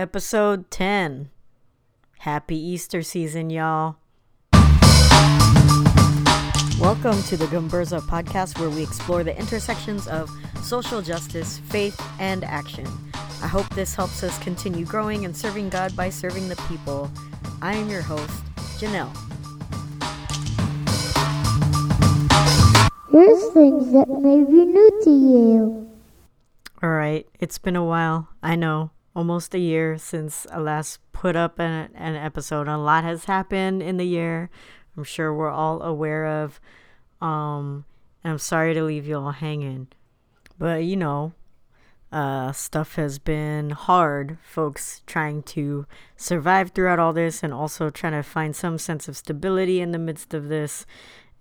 Episode 10. Happy Easter season, y'all. Welcome to the Gumberza podcast, where we explore the intersections of social justice, faith, and action. I hope this helps us continue growing and serving God by serving the people. I am your host, Janelle. Here's things that may be new to you. All right, it's been a while. I know, almost a year since I last put up an, an episode. A lot has happened in the year. I'm sure we're all aware of. Um, and I'm sorry to leave you all hanging, but you know, uh, stuff has been hard. Folks trying to survive throughout all this, and also trying to find some sense of stability in the midst of this,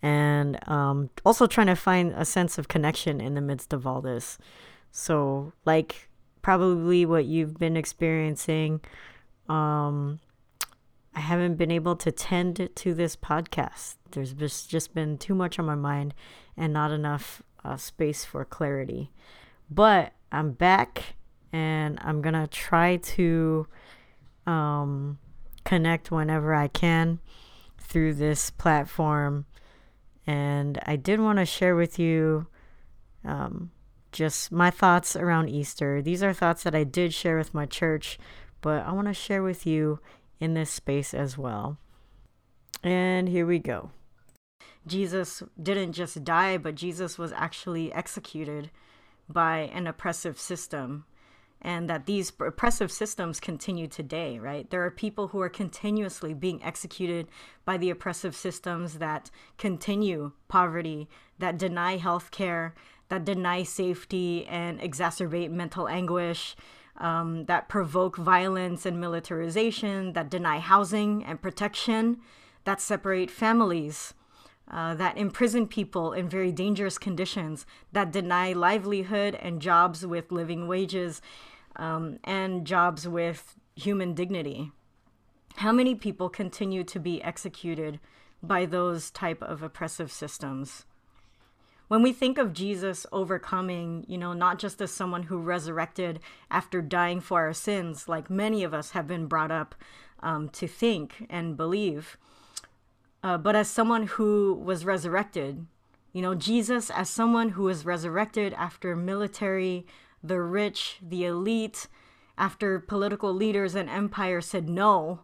and um, also trying to find a sense of connection in the midst of all this. So, like probably what you've been experiencing, um, I haven't been able to tend to this podcast. There's just, been too much on my mind and not enough uh, space for clarity. But I'm back and I'm going to try to um, connect whenever I can through this platform. And I did want to share with you um, just my thoughts around Easter. These are thoughts that I did share with my church, but I want to share with you in this space as well. And here we go. Jesus didn't just die, but Jesus was actually executed by an oppressive system. And that these oppressive systems continue today, right? There are people who are continuously being executed by the oppressive systems that continue poverty, that deny health care, that deny safety and exacerbate mental anguish, um, that provoke violence and militarization, that deny housing and protection, that separate families, uh, that imprison people in very dangerous conditions, that deny livelihood and jobs with living wages, um, and jobs with human dignity. How many people continue to be executed by those type of oppressive systems? When we think of Jesus overcoming, you know, not just as someone who resurrected after dying for our sins, like many of us have been brought up um, to think and believe, uh, but as someone who was resurrected, you know, Jesus as someone who was resurrected after military, the rich, the elite, after political leaders and empire said no,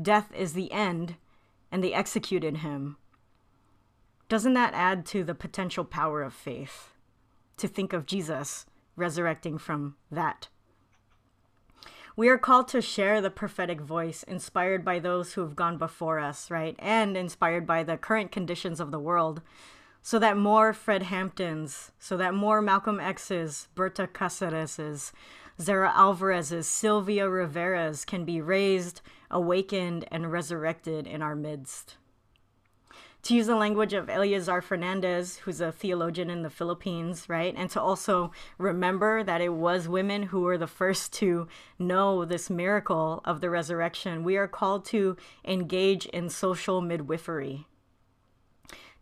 death is the end, and they executed him doesn't that add to the potential power of faith to think of Jesus resurrecting from that? We are called to share the prophetic voice inspired by those who have gone before us, right? And inspired by the current conditions of the world, so that more Fred Hamptons, so that more Malcolm X's, Berta Cáceres's, Zara Alvarez's, Sylvia Rivera's can be raised, awakened, and resurrected in our midst to use the language of Eleazar Fernandez, who's a theologian in the Philippines, right? And to also remember that it was women who were the first to know this miracle of the resurrection. We are called to engage in social midwifery,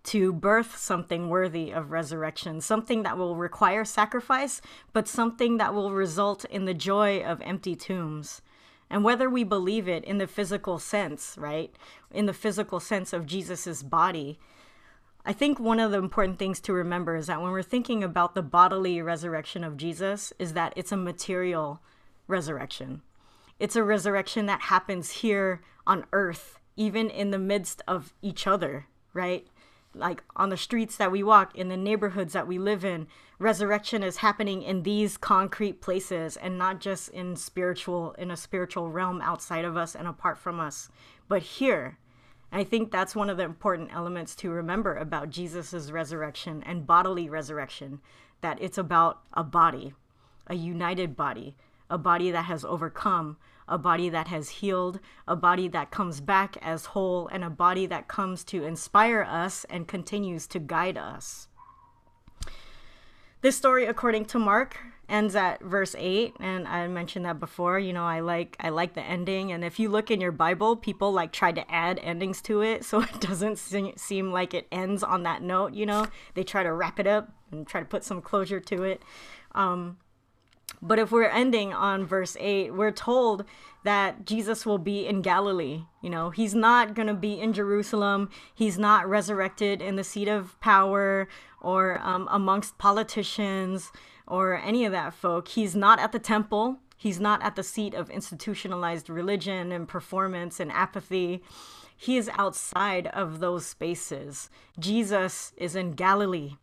to birth something worthy of resurrection, something that will require sacrifice, but something that will result in the joy of empty tombs and whether we believe it in the physical sense, right? In the physical sense of Jesus's body. I think one of the important things to remember is that when we're thinking about the bodily resurrection of Jesus is that it's a material resurrection. It's a resurrection that happens here on earth, even in the midst of each other, right? Like on the streets that we walk, in the neighborhoods that we live in. Resurrection is happening in these concrete places and not just in spiritual in a spiritual realm outside of us and apart from us, but here. I think that's one of the important elements to remember about Jesus' resurrection and bodily resurrection that it's about a body, a united body, a body that has overcome, a body that has healed, a body that comes back as whole, and a body that comes to inspire us and continues to guide us. This story, according to Mark, ends at verse 8 and i mentioned that before. You know i like i like the ending and if you look in your bible people like try to add endings to it so it doesn't seem like it ends on that note you know? They try to wrap it up and try to put some closure to it. Um, But if we're ending on verse 8, we're told that Jesus will be in Galilee. You know, he's not going to be in Jerusalem. He's not resurrected in the seat of power or um, amongst politicians or any of that folk. He's not at the temple. He's not at the seat of institutionalized religion and performance and apathy. He is outside of those spaces. Jesus is in Galilee.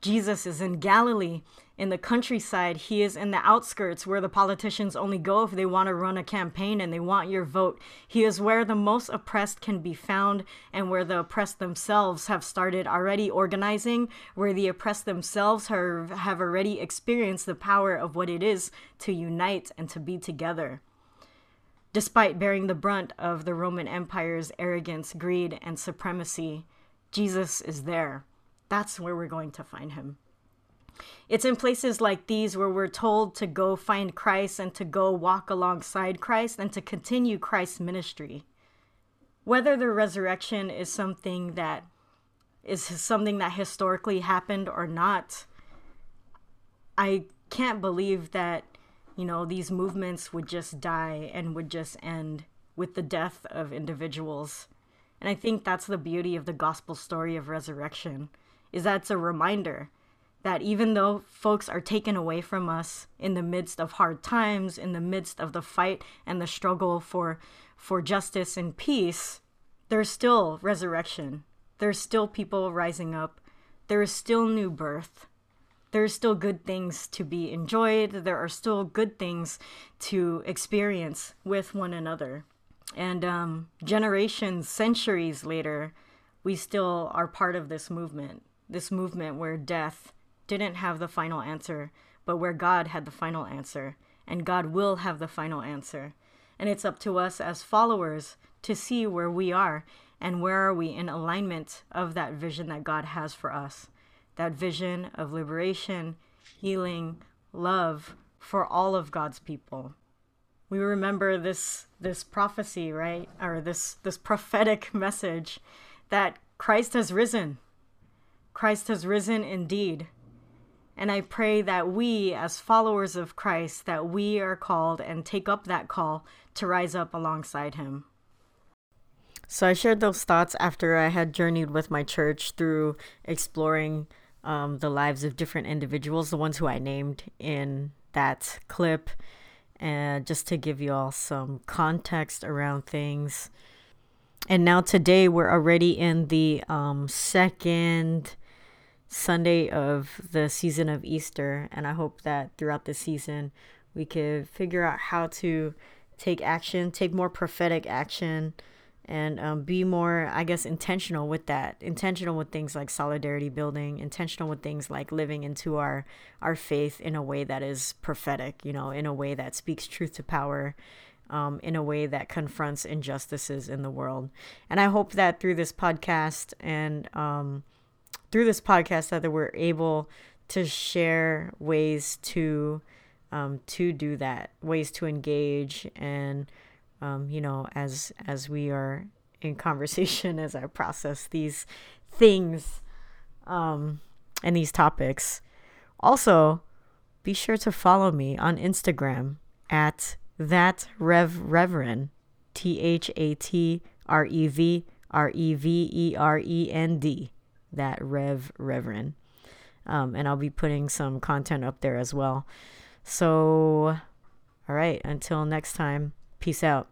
Jesus is in Galilee in the countryside. He is in the outskirts where the politicians only go if they want to run a campaign and they want your vote. He is where the most oppressed can be found and where the oppressed themselves have started already organizing, where the oppressed themselves have, have already experienced the power of what it is to unite and to be together. Despite bearing the brunt of the Roman Empire's arrogance, greed, and supremacy, Jesus is there. That's where we're going to find him. It's in places like these where we're told to go find Christ and to go walk alongside Christ and to continue Christ's ministry. Whether the resurrection is something that is something that historically happened or not, I can't believe that, you know, these movements would just die and would just end with the death of individuals. And I think that's the beauty of the gospel story of resurrection is that it's a reminder that even though folks are taken away from us in the midst of hard times, in the midst of the fight and the struggle for for justice and peace, there's still resurrection. There's still people rising up. There is still new birth. There's still good things to be enjoyed. There are still good things to experience with one another. And um, generations, centuries later, we still are part of this movement. This movement where death didn't have the final answer, but where God had the final answer, and God will have the final answer. And it's up to us as followers to see where we are and where are we in alignment of that vision that God has for us. That vision of liberation, healing, love for all of God's people. We remember this this prophecy, right? Or this this prophetic message that Christ has risen. Christ has risen indeed. And I pray that we, as followers of Christ, that we are called and take up that call to rise up alongside him. So I shared those thoughts after I had journeyed with my church through exploring um, the lives of different individuals, the ones who I named in that clip, and just to give you all some context around things. And now today we're already in the um, second Sunday of the season of Easter. And I hope that throughout the season, we could figure out how to take action, take more prophetic action, and um, be more, I guess, intentional with that. Intentional with things like solidarity building, intentional with things like living into our, our faith in a way that is prophetic, you know, in a way that speaks truth to power. Um, in a way that confronts injustices in the world. And I hope that through this podcast and um, through this podcast that we're able to share ways to um, to do that, ways to engage, and um, you know, as as we are in conversation, as I process these things um, and these topics. Also, be sure to follow me on Instagram at that rev reverend t h a t r e v r e v e r e n d that Rev Reverend. Um, and I'll be putting some content up there as well. So, all right, until next time, peace out.